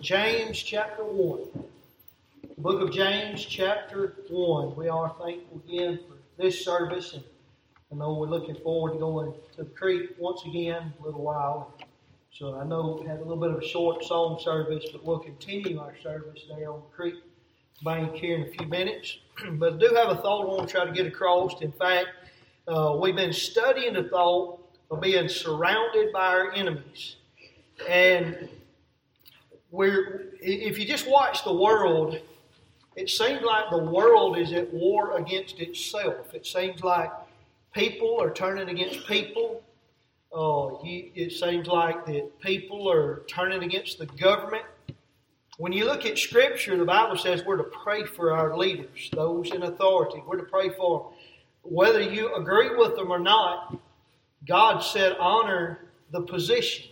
James chapter 1. The book of James chapter 1. We are thankful again for this service, and I know we're looking forward to going to the creek once again a little while. So I know we had a little bit of a short song service, but we'll continue our service there on the creek bank here in a few minutes. but I do have a thought I want to try to get across. In fact, uh, we've been studying the thought of being surrounded by our enemies. And we're, if you just watch the world, it seems like the world is at war against itself. It seems like people are turning against people. Uh, you, it seems like that people are turning against the government. When you look at Scripture, the Bible says we're to pray for our leaders, those in authority. We're to pray for them. Whether you agree with them or not, God said honor the position,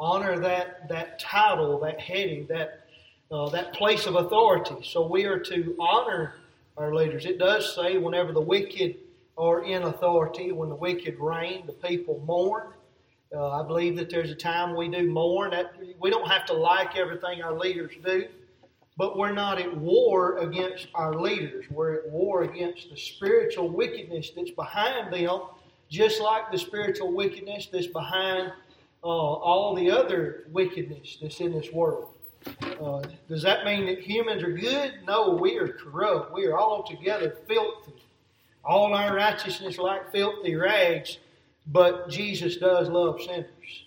honor that, that title, that heading, that, uh, that place of authority. So we are to honor our leaders. It does say whenever the wicked are in authority, when the wicked reign, the people mourn. Uh, I believe that there's a time we do mourn. That we don't have to like everything our leaders do, but we're not at war against our leaders. We're at war against the spiritual wickedness that's behind them, just like the spiritual wickedness that's behind uh, all the other wickedness that's in this world. Uh, does that mean that humans are good? No, we are corrupt. We are altogether filthy. All our righteousness like filthy rags but Jesus does love sinners.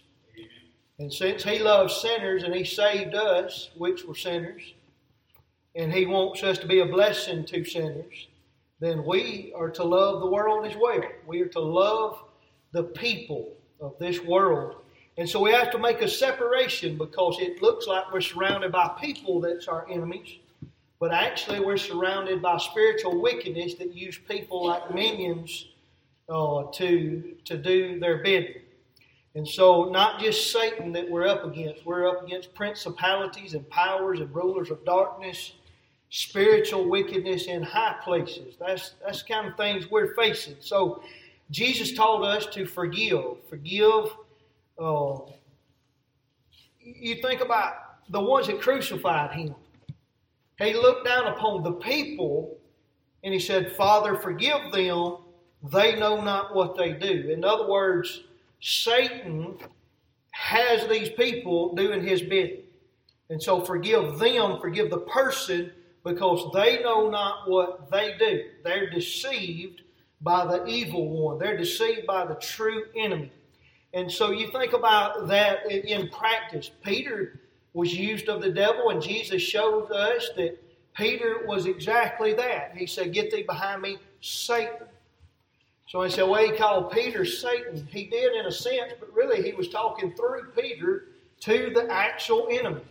And since He loves sinners and He saved us, which were sinners, and He wants us to be a blessing to sinners, then we are to love the world as well. We are to love the people of this world. And so we have to make a separation because it looks like we're surrounded by people that's our enemies, but actually we're surrounded by spiritual wickedness that use people like minions uh, to, to do their bidding. And so, not just Satan that we're up against, we're up against principalities and powers and rulers of darkness, spiritual wickedness in high places. That's, that's the kind of things we're facing. So, Jesus told us to forgive. Forgive. Uh, you think about the ones that crucified him. He looked down upon the people and he said, Father, forgive them, they know not what they do. In other words, Satan has these people doing his bidding. And so forgive them, forgive the person, because they know not what they do. They're deceived by the evil one, they're deceived by the true enemy. And so you think about that in practice. Peter was used of the devil, and Jesus showed us that Peter was exactly that. He said, Get thee behind me, Satan. So he said, well, he called Peter Satan. He did in a sense, but really he was talking through Peter to the actual enemy.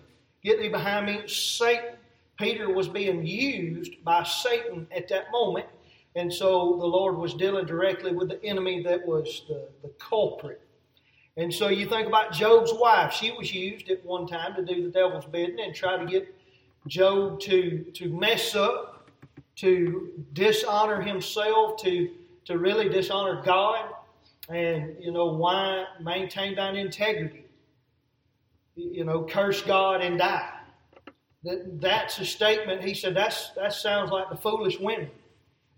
Get thee behind me, Satan. Peter was being used by Satan at that moment. And so the Lord was dealing directly with the enemy that was the, the culprit. And so you think about Job's wife. She was used at one time to do the devil's bidding and try to get Job to, to mess up, to dishonor himself, to to really dishonor God and, you know, why maintain thine integrity? You know, curse God and die. That, that's a statement. He said, that's, that sounds like the foolish women.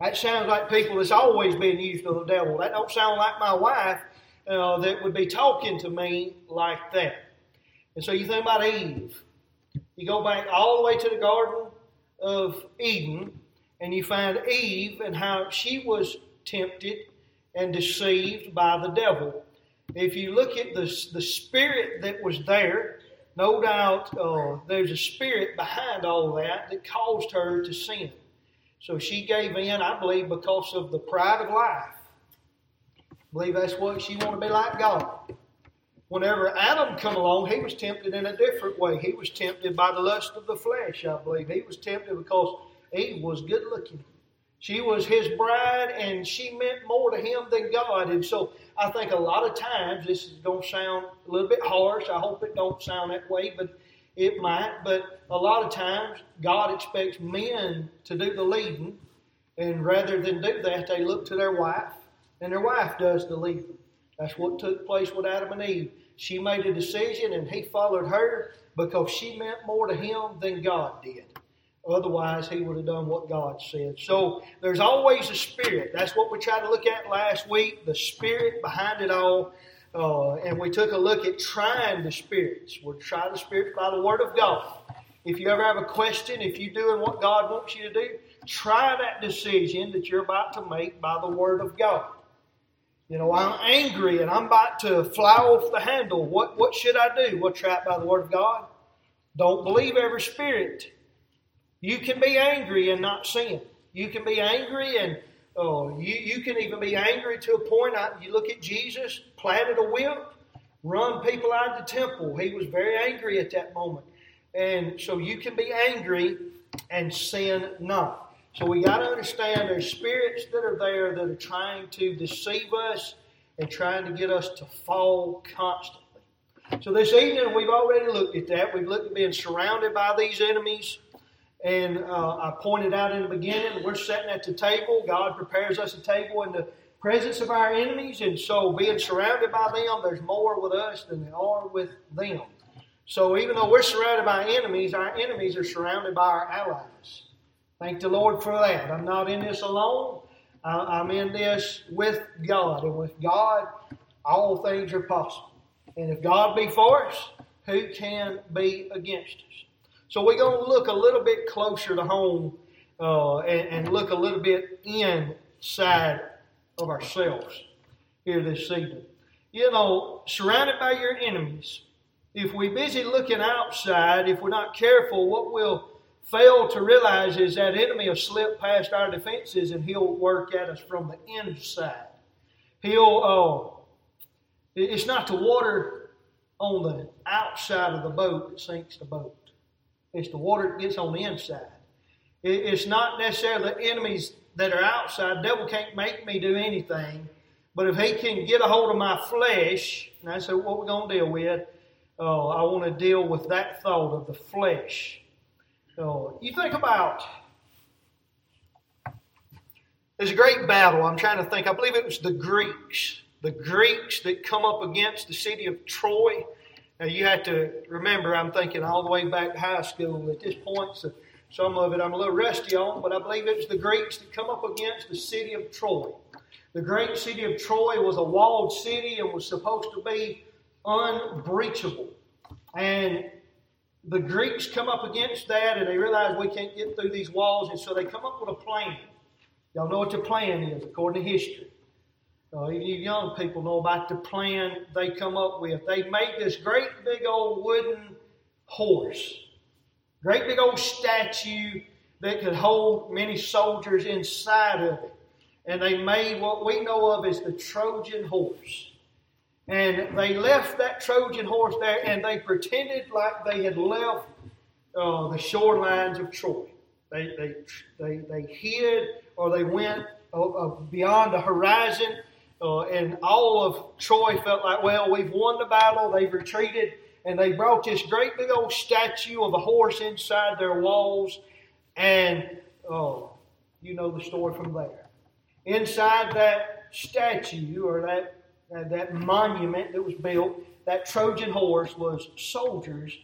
That sounds like people that's always been used of the devil. That don't sound like my wife uh, that would be talking to me like that. And so you think about Eve. You go back all the way to the Garden of Eden, and you find Eve and how she was tempted and deceived by the devil. If you look at the, the spirit that was there, no doubt uh, there's a spirit behind all that that caused her to sin. So she gave in, I believe, because of the pride of life. Believe that's what she wanted to be like God. Whenever Adam come along, he was tempted in a different way. He was tempted by the lust of the flesh, I believe. He was tempted because Eve was good looking. She was his bride and she meant more to him than God. And so I think a lot of times this is going to sound a little bit harsh. I hope it don't sound that way, but it might. But a lot of times God expects men to do the leading. And rather than do that, they look to their wife and their wife does the leading. That's what took place with Adam and Eve. she made a decision and he followed her because she meant more to him than God did. Otherwise, he would have done what God said. So there's always a spirit. That's what we tried to look at last week the spirit behind it all. Uh, and we took a look at trying the spirits. We'll try the spirits by the Word of God. If you ever have a question, if you're doing what God wants you to do, try that decision that you're about to make by the Word of God. You know, I'm angry and I'm about to fly off the handle. What, what should I do? Well, it by the Word of God. Don't believe every spirit. You can be angry and not sin. You can be angry and oh, you, you can even be angry to a point. I, you look at Jesus, planted a whip, run people out of the temple. He was very angry at that moment. And so you can be angry and sin not. So we got to understand there's spirits that are there that are trying to deceive us and trying to get us to fall constantly. So this evening we've already looked at that. We've looked at being surrounded by these enemies. And uh, I pointed out in the beginning, we're sitting at the table. God prepares us a table in the presence of our enemies. And so, being surrounded by them, there's more with us than there are with them. So, even though we're surrounded by enemies, our enemies are surrounded by our allies. Thank the Lord for that. I'm not in this alone. I'm in this with God. And with God, all things are possible. And if God be for us, who can be against us? So we're going to look a little bit closer to home uh, and, and, look a little bit inside of ourselves here this evening. You know, surrounded by your enemies, if we're busy looking outside, if we're not careful, what we'll fail to realize is that enemy will slip past our defenses and he'll work at us from the inside. He'll, uh, it's not the water on the outside of the boat that sinks the boat. It's the water that gets on the inside. It's not necessarily the enemies that are outside. Devil can't make me do anything. But if he can get a hold of my flesh, and that's what we're going to deal with, uh, I want to deal with that thought of the flesh. Uh, you think about there's a great battle. I'm trying to think. I believe it was the Greeks. The Greeks that come up against the city of Troy. Now you have to remember, I'm thinking all the way back to high school at this point, so some of it I'm a little rusty on, but I believe it was the Greeks that come up against the city of Troy. The great city of Troy was a walled city and was supposed to be unbreachable. And the Greeks come up against that and they realize we can't get through these walls, and so they come up with a plan. Y'all know what the plan is, according to history. Uh, you young people know about the plan they come up with. They made this great big old wooden horse, great big old statue that could hold many soldiers inside of it. And they made what we know of as the Trojan horse. And they left that Trojan horse there and they pretended like they had left uh, the shorelines of Troy. They, they, they, they hid or they went uh, uh beyond the horizon uh, and all of Troy felt like, well, we've won the battle. They've retreated. And they brought this great big old statue of a horse inside their walls. And oh, you know the story from there. Inside that statue or that, uh, that monument that was built, that Trojan horse was soldiers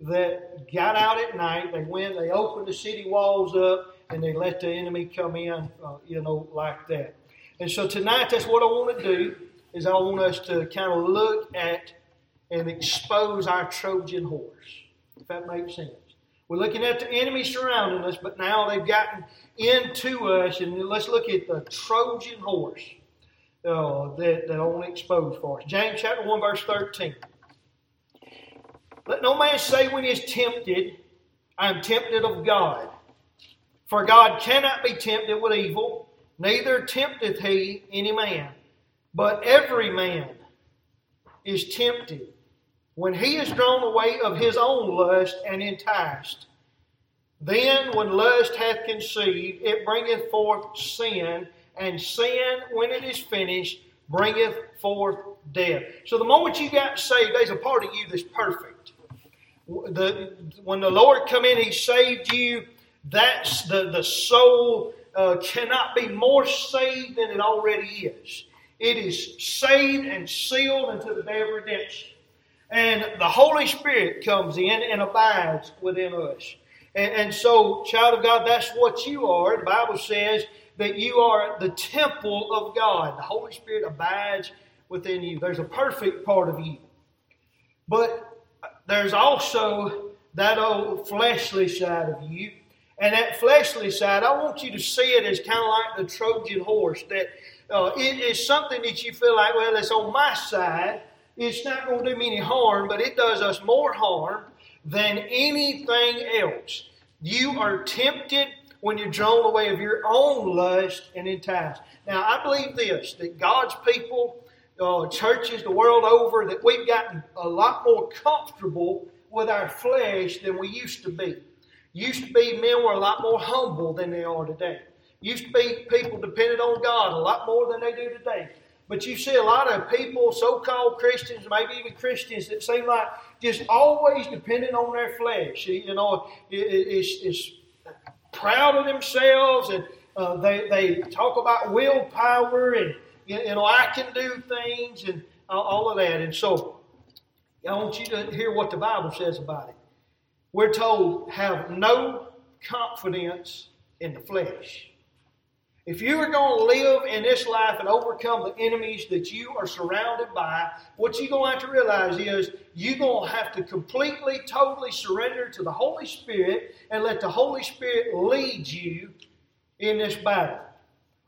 that got out at night. They went, they opened the city walls up, and they let the enemy come in, uh, you know, like that. And so tonight, that's what I want to do, is I want us to kind of look at and expose our Trojan horse, if that makes sense. We're looking at the enemy surrounding us, but now they've gotten into us, and let's look at the Trojan horse uh, that, that I want to expose for us. James chapter 1, verse 13. Let no man say when he is tempted, I am tempted of God. For God cannot be tempted with evil, neither tempteth he any man. But every man is tempted when he is drawn away of his own lust and enticed. Then, when lust hath conceived, it bringeth forth sin, and sin, when it is finished, bringeth forth death. So, the moment you got saved, there's a part of you that's perfect. The, when the Lord come in, He saved you. That's the, the soul uh, cannot be more saved than it already is. It is saved and sealed unto the day of redemption. And the Holy Spirit comes in and abides within us. And, and so, child of God, that's what you are. The Bible says that you are the temple of God. The Holy Spirit abides within you. There's a perfect part of you. But there's also that old fleshly side of you. And that fleshly side, I want you to see it as kind of like the Trojan horse. That uh, it is something that you feel like, well, it's on my side. It's not going to do me any harm, but it does us more harm than anything else. You are tempted when you're drawn away of your own lust and enticed. Now, I believe this that God's people, uh, churches the world over, that we've gotten a lot more comfortable with our flesh than we used to be. Used to be men were a lot more humble than they are today. Used to be people depended on God a lot more than they do today. But you see a lot of people, so called Christians, maybe even Christians, that seem like just always dependent on their flesh. You know, it's, it's proud of themselves and uh, they, they talk about willpower and, you know, I can do things and all of that. And so I want you to hear what the Bible says about it. We're told, have no confidence in the flesh. If you are going to live in this life and overcome the enemies that you are surrounded by, what you're going to have to realize is you're going to have to completely, totally surrender to the Holy Spirit and let the Holy Spirit lead you in this battle.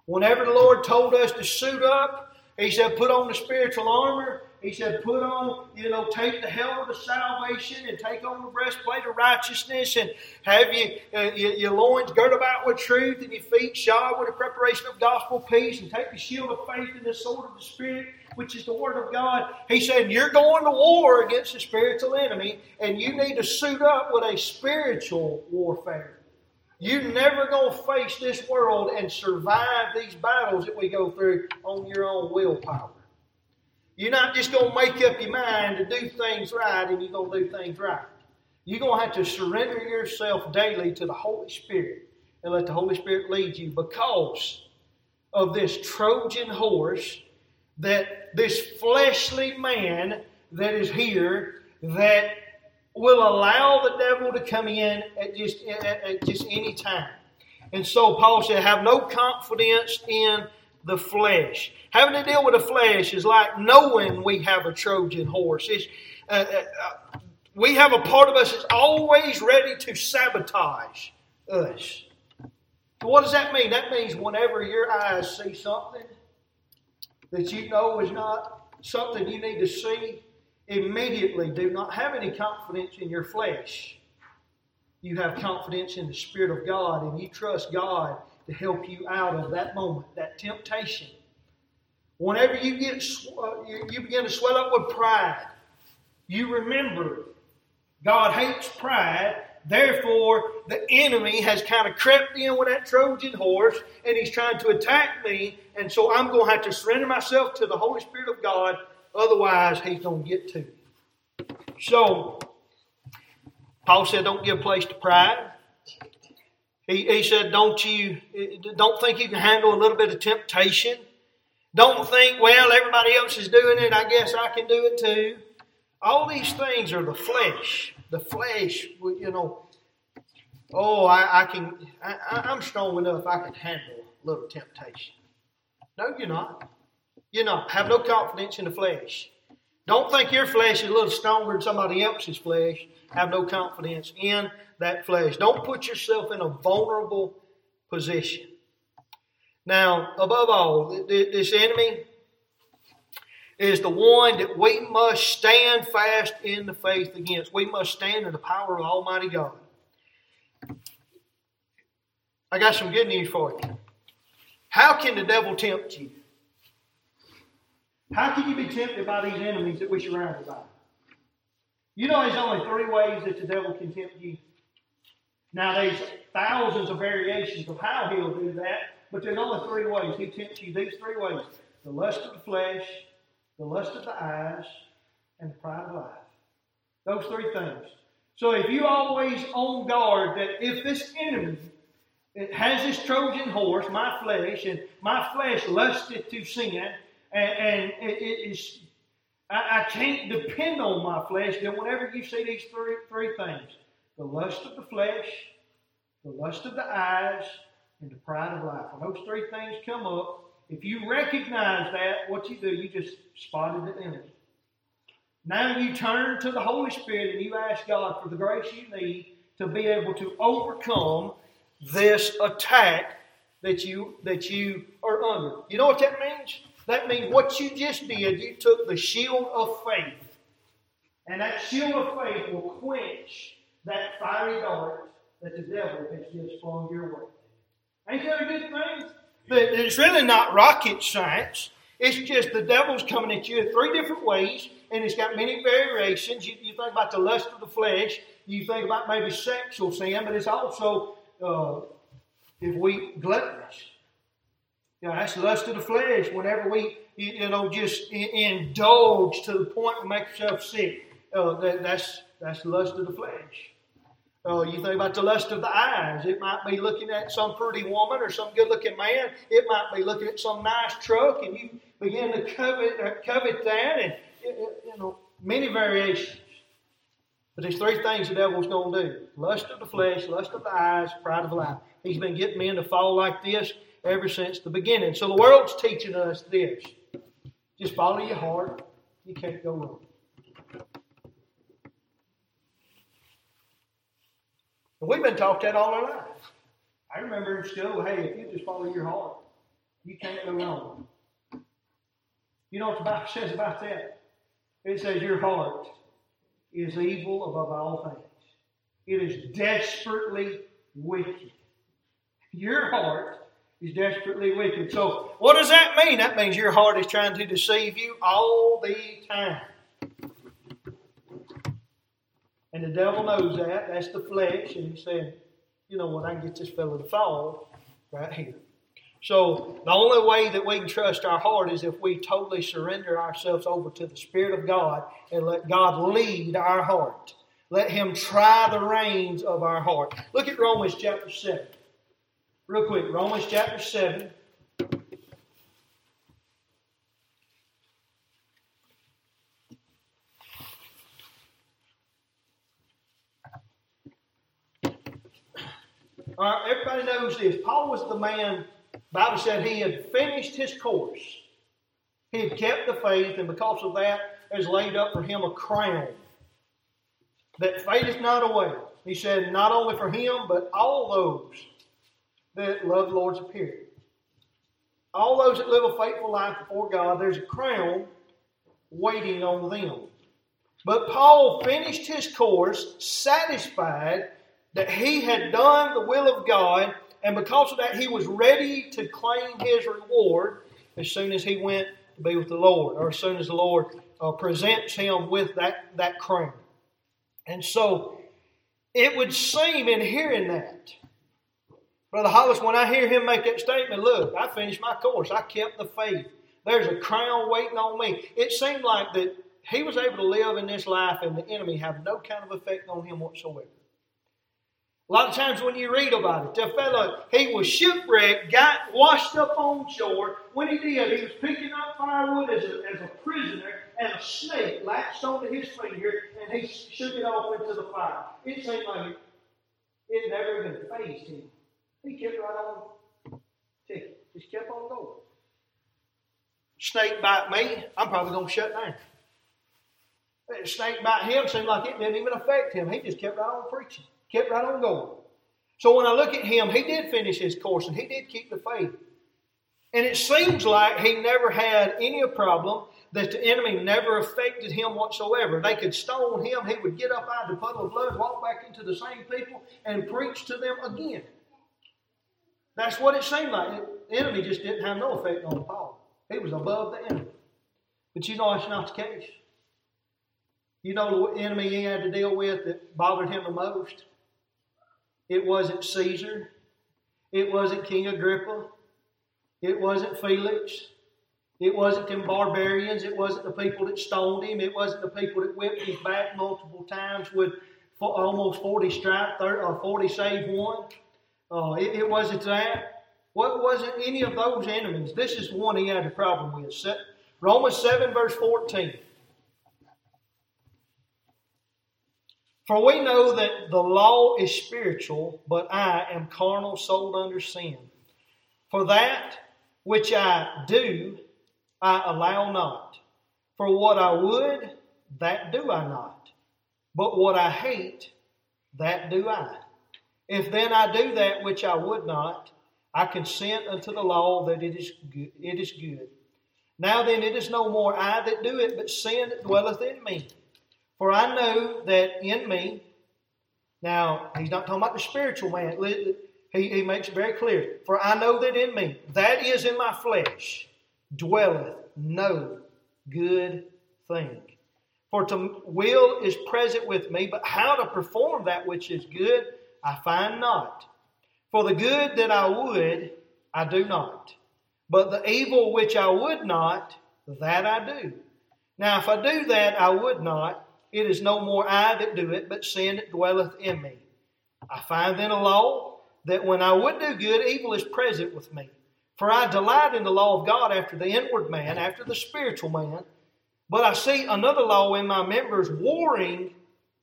Whenever the Lord told us to suit up, He said, put on the spiritual armor. He said, put on, you know, take the helmet of salvation and take on the breastplate of righteousness and have you, uh, your, your, loins girt about with truth and your feet shod with the preparation of gospel peace and take the shield of faith and the sword of the Spirit, which is the Word of God. He said, you're going to war against the spiritual enemy and you need to suit up with a spiritual warfare. You're never going to face this world and survive these battles that we go through on your own willpower. You're not just going to make up your mind to do things right and you're going to do things right. You're going to have to surrender yourself daily to the Holy Spirit and let the Holy Spirit lead you because of this Trojan horse that this fleshly man that is here that will allow the devil to come in at just at, at just any time. And so Paul said, have no confidence in the flesh. Having to deal with the flesh is like knowing we have a Trojan horse. Uh, uh, uh, we have a part of us that's always ready to sabotage us. What does that mean? That means whenever your eyes see something that you know is not something you need to see, immediately do not have any confidence in your flesh. You have confidence in the Spirit of God and you trust God to help you out of that moment, that temptation. Whenever you get uh, you begin to swell up with pride, you remember God hates pride. Therefore, the enemy has kind of crept in with that Trojan horse and he's trying to attack me. And so I'm going to have to surrender myself to the Holy Spirit of God. Otherwise, he's going to get to me. So, Paul said, don't give place to pride. He, he said, don't you, don't think you can handle a little bit of temptation. Don't think, well, everybody else is doing it. I guess I can do it too. All these things are the flesh. The flesh, you know. Oh, I, I can, I, I'm strong enough I can handle a little temptation. No, you're not. You're not. Have no confidence in the flesh. Don't think your flesh is a little stronger than somebody else's flesh. Have no confidence in that flesh. Don't put yourself in a vulnerable position. Now, above all, this enemy is the one that we must stand fast in the faith against. We must stand in the power of Almighty God. I got some good news for you. How can the devil tempt you? How can you be tempted by these enemies that we surrounded by? You know there's only three ways that the devil can tempt you. Now, there's thousands of variations of how he'll do that, but there's only three ways. He tempts you these three ways the lust of the flesh, the lust of the eyes, and the pride of life. Those three things. So if you always on guard that if this enemy it has this Trojan horse, my flesh, and my flesh lusted to sin, and, and it is I, I can't depend on my flesh. Then whenever you see these three, three things, the lust of the flesh, the lust of the eyes, and the pride of life. When those three things come up, if you recognize that, what you do, you just spotted the enemy. Now you turn to the Holy Spirit and you ask God for the grace you need to be able to overcome this attack that you that you are under. You know what that means? That means what you just did, you took the shield of faith. And that shield of faith will quench that fiery dart that the devil has just flung your way. Ain't that a good thing? But It's really not rocket science. It's just the devil's coming at you in three different ways, and it's got many variations. You, you think about the lust of the flesh, you think about maybe sexual sin, but it's also uh, if we gluttonous. You know, that's lust of the flesh. Whenever we, you know, just indulge to the point we make ourselves sick, uh, that, that's that's lust of the flesh. Uh, you think about the lust of the eyes. It might be looking at some pretty woman or some good-looking man. It might be looking at some nice truck, and you begin to covet uh, covet that, and you know many variations. But there's three things the devil's going to do: lust of the flesh, lust of the eyes, pride of life. He's been getting men to fall like this ever since the beginning. So the world's teaching us this: just follow your heart. You can't go wrong. And we've been taught that all our lives. I remember in school, hey, if you just follow your heart, you can't go wrong. You know what the Bible says about that? It says your heart is evil above all things. It is desperately wicked. Your heart is desperately wicked. So, what does that mean? That means your heart is trying to deceive you all the time. And the devil knows that. That's the flesh. And he said, you know what, I can get this fellow to fall right here. So the only way that we can trust our heart is if we totally surrender ourselves over to the Spirit of God and let God lead our heart. Let Him try the reins of our heart. Look at Romans chapter 7. Real quick, Romans chapter 7. Everybody knows this. Paul was the man, Bible said he had finished his course. He had kept the faith, and because of that, there's laid up for him a crown that fadeth not away. He said, not only for him, but all those that love the Lord's appearing. All those that live a faithful life before God, there's a crown waiting on them. But Paul finished his course satisfied that he had done the will of God, and because of that, he was ready to claim his reward as soon as he went to be with the Lord, or as soon as the Lord uh, presents him with that, that crown. And so it would seem in hearing that, Brother Hollis, when I hear him make that statement, look, I finished my course, I kept the faith. There's a crown waiting on me. It seemed like that he was able to live in this life and the enemy have no kind of effect on him whatsoever. A lot of times when you read about it, the fellow, he was shipwrecked, got washed up on shore. When he did, he was picking up firewood as a, as a prisoner, and a snake latched onto his finger, and he shook it off into the fire. It seemed like it never even fazed him. He kept right on ticking, just kept on going. Snake bite me, I'm probably going to shut down. Snake bite him seemed like it didn't even affect him. He just kept right on preaching. Kept right on going. So when I look at him, he did finish his course and he did keep the faith. And it seems like he never had any problem, that the enemy never affected him whatsoever. They could stone him, he would get up out of the puddle of blood, walk back into the same people, and preach to them again. That's what it seemed like. The enemy just didn't have no effect on Paul. He was above the enemy. But you know that's not the case. You know the enemy he had to deal with that bothered him the most? It wasn't Caesar. It wasn't King Agrippa. It wasn't Felix. It wasn't them barbarians. It wasn't the people that stoned him. It wasn't the people that whipped his back multiple times with almost 40 stripes, or 40 save one. Uh, it, it, wasn't that. What wasn't any of those enemies? This is one he had a problem with. Romans 7, verse 14. For we know that the law is spiritual, but I am carnal, sold under sin. For that which I do, I allow not. For what I would, that do I not. But what I hate, that do I. If then I do that which I would not, I consent unto the law that it is good. It is good. Now then, it is no more I that do it, but sin that dwelleth in me. For I know that in me, now he's not talking about the spiritual man. He, he makes it very clear. For I know that in me, that is in my flesh, dwelleth no good thing. For to will is present with me, but how to perform that which is good, I find not. For the good that I would, I do not. But the evil which I would not, that I do. Now, if I do that I would not, it is no more I that do it, but sin that dwelleth in me. I find then a law that when I would do good, evil is present with me. For I delight in the law of God after the inward man, after the spiritual man. But I see another law in my members warring,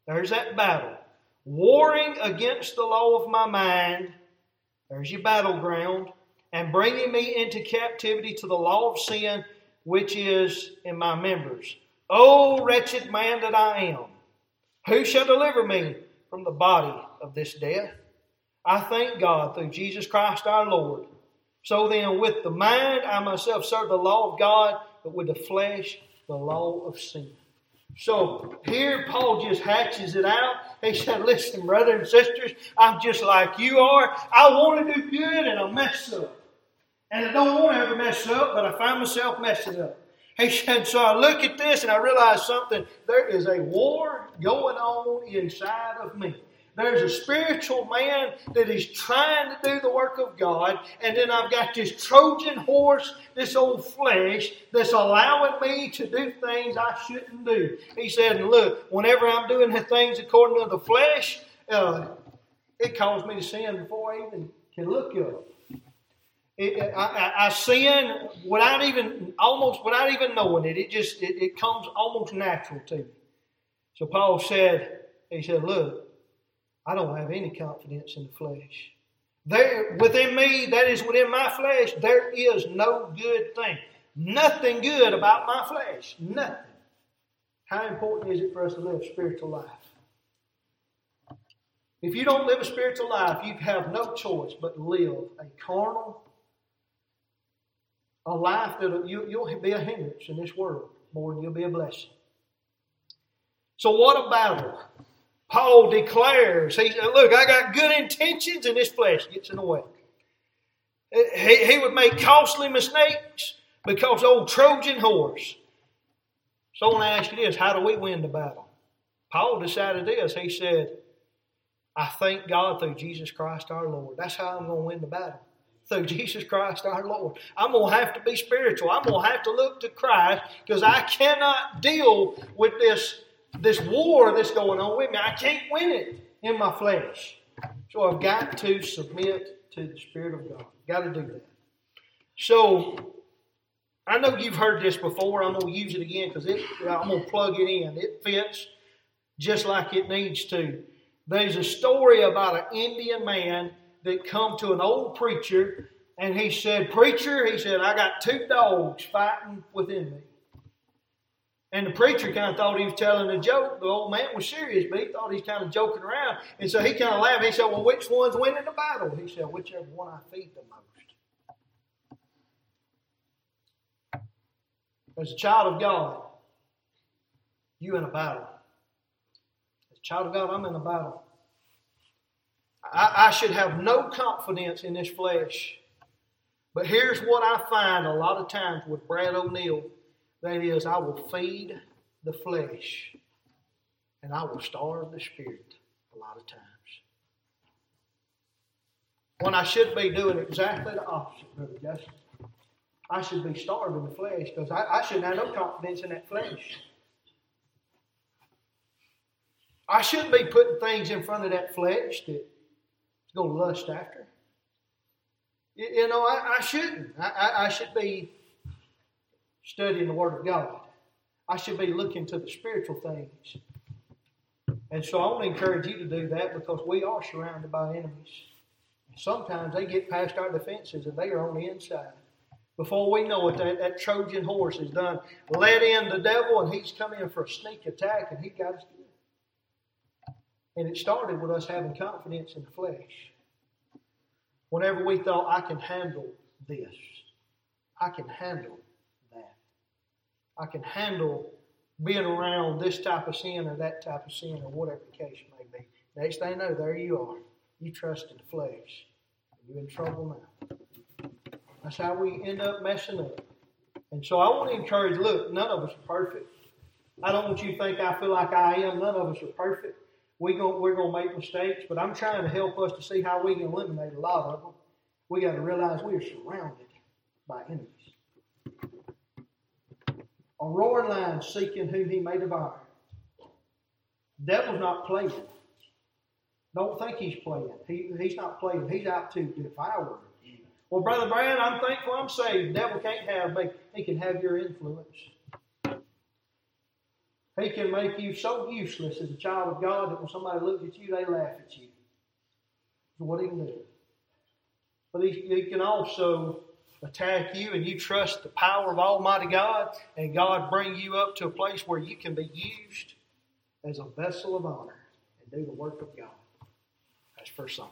there's that battle, warring against the law of my mind, there's your battleground, and bringing me into captivity to the law of sin which is in my members. O wretched man that I am, who shall deliver me from the body of this death? I thank God through Jesus Christ our Lord. So then, with the mind, I myself serve the law of God, but with the flesh, the law of sin. So here Paul just hatches it out. He said, Listen, brothers and sisters, I'm just like you are. I want to do good and I mess up. And I don't want to ever mess up, but I find myself messing up. Said, So I look at this and I realize something. There is a war going on inside of me. There's a spiritual man that is trying to do the work of God, and then I've got this Trojan horse, this old flesh, that's allowing me to do things I shouldn't do. He said, Look, whenever I'm doing the things according to the flesh, uh, it calls me to sin before I even can look up. It, I, I, sin without even almost without even knowing it. It just it, it comes almost natural to me. So Paul said, he said, look, I don't have any confidence in the flesh. There, within me, that is within my flesh, there is no good thing. Nothing good about my flesh. Nothing. How important is it for us to live a spiritual life? If you don't live a spiritual life, you have no choice but to live a carnal, a life that you, you'll be a hindrance in this world more than you'll be a blessing. So, what a battle Paul declares, he Look, I got good intentions, and this flesh gets in the way. He, he would make costly mistakes because old Trojan horse. So I want to ask you this how do we win the battle? Paul decided this. He said, I thank God through Jesus Christ our Lord. That's how I'm going to win the battle. Through Jesus Christ our Lord. I'm going to have to be spiritual. I'm going to have to look to Christ because I cannot deal with this this war that's going on with me. I can't win it in my flesh. So I've got to submit to the Spirit of God. Got to do that. So I know you've heard this before. I'm going to use it again because I'm going to plug it in. It fits just like it needs to. There's a story about an Indian man that come to an old preacher and he said, Preacher, he said, I got two dogs fighting within me. And the preacher kind of thought he was telling a joke. The old man was serious, but he thought he was kind of joking around. And so he kind of laughed. He said, Well, which one's winning the battle? He said, Whichever one I feed the most. As a child of God, you in a battle. As a child of God, I'm in a battle. I, I should have no confidence in this flesh. But here's what I find a lot of times with Brad O'Neal that is, I will feed the flesh and I will starve the spirit a lot of times. When I should be doing exactly the opposite, Brother Justin. I should be starving the flesh because I, I shouldn't have no confidence in that flesh. I shouldn't be putting things in front of that flesh that to lust after. You, you know, I, I shouldn't. I, I, I should be studying the Word of God. I should be looking to the spiritual things. And so I want to encourage you to do that because we are surrounded by enemies. And sometimes they get past our defenses and they are on the inside. Before we know it, that, that Trojan horse is done. Let in the devil and he's come in for a sneak attack and he got us. And it started with us having confidence in the flesh. Whenever we thought, I can handle this, I can handle that, I can handle being around this type of sin or that type of sin or whatever the case may be. Next thing you know, there you are. You trust in the flesh. You're in trouble now. That's how we end up messing up. And so I want to encourage look, none of us are perfect. I don't want you to think I feel like I am. None of us are perfect. We go, we're going to make mistakes, but I'm trying to help us to see how we can eliminate a lot of them. We got to realize we are surrounded by enemies. A roaring lion seeking whom he may devour. Devil's not playing. Don't think he's playing. He, he's not playing. He's out to devour. Well, Brother Brad, I'm thankful I'm saved. Devil can't have me. He can have your influence. He can make you so useless as a child of God that when somebody looks at you, they laugh at you. That's what he can do. But he, he can also attack you and you trust the power of Almighty God and God bring you up to a place where you can be used as a vessel of honor and do the work of God. That's first song.